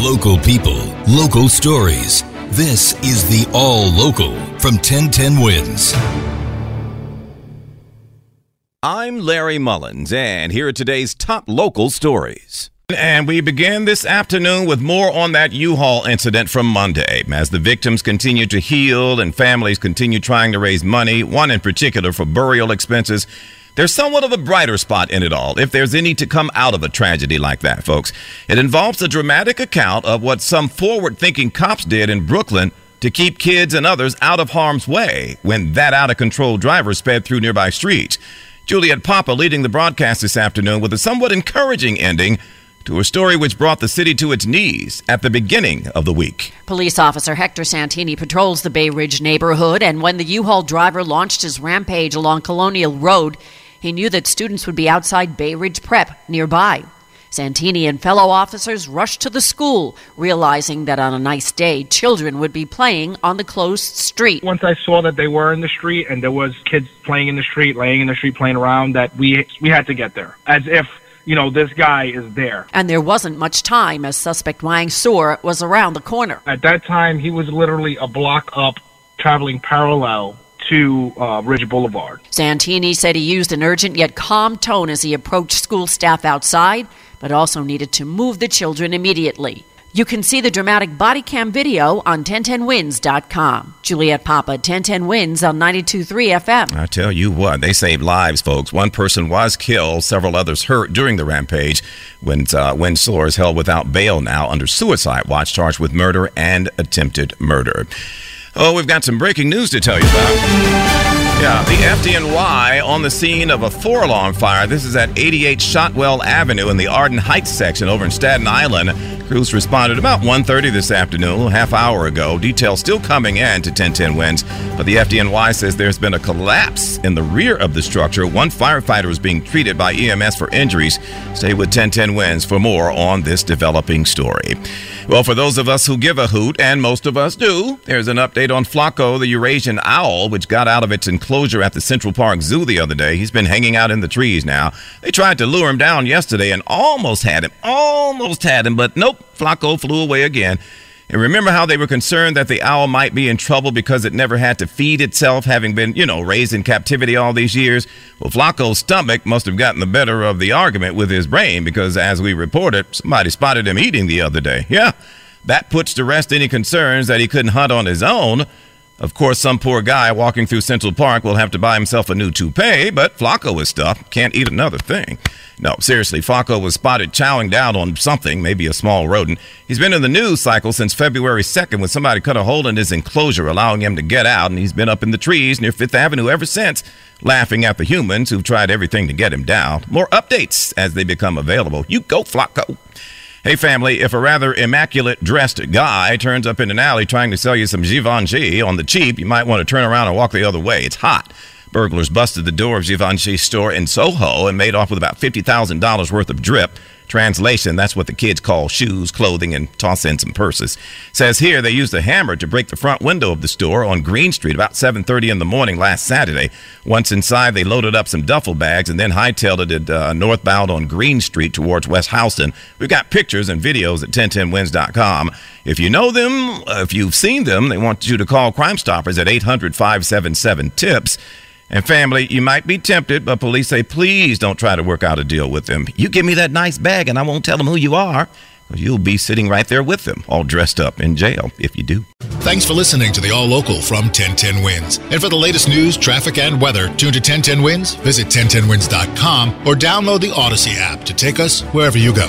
Local people, local stories. This is the All Local from 1010 Wins. I'm Larry Mullins, and here are today's top local stories. And we begin this afternoon with more on that U-Haul incident from Monday. As the victims continue to heal and families continue trying to raise money, one in particular for burial expenses, there's somewhat of a brighter spot in it all, if there's any to come out of a tragedy like that, folks. It involves a dramatic account of what some forward thinking cops did in Brooklyn to keep kids and others out of harm's way when that out of control driver sped through nearby streets. Juliet Papa leading the broadcast this afternoon with a somewhat encouraging ending to a story which brought the city to its knees at the beginning of the week. Police officer Hector Santini patrols the Bay Ridge neighborhood, and when the U Haul driver launched his rampage along Colonial Road, he knew that students would be outside Bay Ridge Prep nearby. Santini and fellow officers rushed to the school, realizing that on a nice day, children would be playing on the closed street. Once I saw that they were in the street and there was kids playing in the street, laying in the street, playing around, that we we had to get there, as if you know this guy is there. And there wasn't much time, as suspect Weng Sor was around the corner. At that time, he was literally a block up, traveling parallel to uh, Ridge Boulevard. Santini said he used an urgent yet calm tone as he approached school staff outside but also needed to move the children immediately. You can see the dramatic body cam video on 1010wins.com. Juliet Papa, 1010 Wins on 92.3 FM. I tell you what, they saved lives, folks. One person was killed, several others hurt during the rampage. When uh, Winslow is held without bail now under suicide watch, charged with murder and attempted murder. Oh, we've got some breaking news to tell you about. Yeah, the FDNY on the scene of a four alarm fire. This is at 88 Shotwell Avenue in the Arden Heights section over in Staten Island. Crews responded about 1.30 this afternoon, a half hour ago. Details still coming in to 1010 Wins, but the FDNY says there's been a collapse in the rear of the structure. One firefighter is being treated by EMS for injuries. Stay with 1010 Wins for more on this developing story. Well, for those of us who give a hoot, and most of us do, there's an update on Flaco, the Eurasian owl, which got out of its enclosure at the Central Park Zoo the other day. He's been hanging out in the trees now. They tried to lure him down yesterday and almost had him, almost had him, but nope, Flaco flew away again. And remember how they were concerned that the owl might be in trouble because it never had to feed itself, having been, you know, raised in captivity all these years? Well, Flaco's stomach must have gotten the better of the argument with his brain because, as we reported, somebody spotted him eating the other day. Yeah, that puts to rest any concerns that he couldn't hunt on his own. Of course, some poor guy walking through Central Park will have to buy himself a new toupee, but Flaco is stuffed. Can't eat another thing. No, seriously, Flaco was spotted chowing down on something, maybe a small rodent. He's been in the news cycle since February 2nd when somebody cut a hole in his enclosure, allowing him to get out, and he's been up in the trees near Fifth Avenue ever since, laughing at the humans who've tried everything to get him down. More updates as they become available. You go, Flaco. Hey, family, if a rather immaculate dressed guy turns up in an alley trying to sell you some Givenchy on the cheap, you might want to turn around and walk the other way. It's hot. Burglars busted the door of Givenchy's store in Soho and made off with about $50,000 worth of drip. Translation, that's what the kids call shoes, clothing, and toss in some purses. Says here they used a hammer to break the front window of the store on Greene Street about 7.30 in the morning last Saturday. Once inside, they loaded up some duffel bags and then hightailed it uh, northbound on Greene Street towards West Houston. We've got pictures and videos at 1010wins.com. If you know them, uh, if you've seen them, they want you to call Crime Stoppers at 800 577 TIPS. And family, you might be tempted, but police say, please don't try to work out a deal with them. You give me that nice bag and I won't tell them who you are. You'll be sitting right there with them, all dressed up in jail if you do. Thanks for listening to the All Local from 1010 Wins. And for the latest news, traffic, and weather, tune to 1010 Wins, visit 1010wins.com, or download the Odyssey app to take us wherever you go.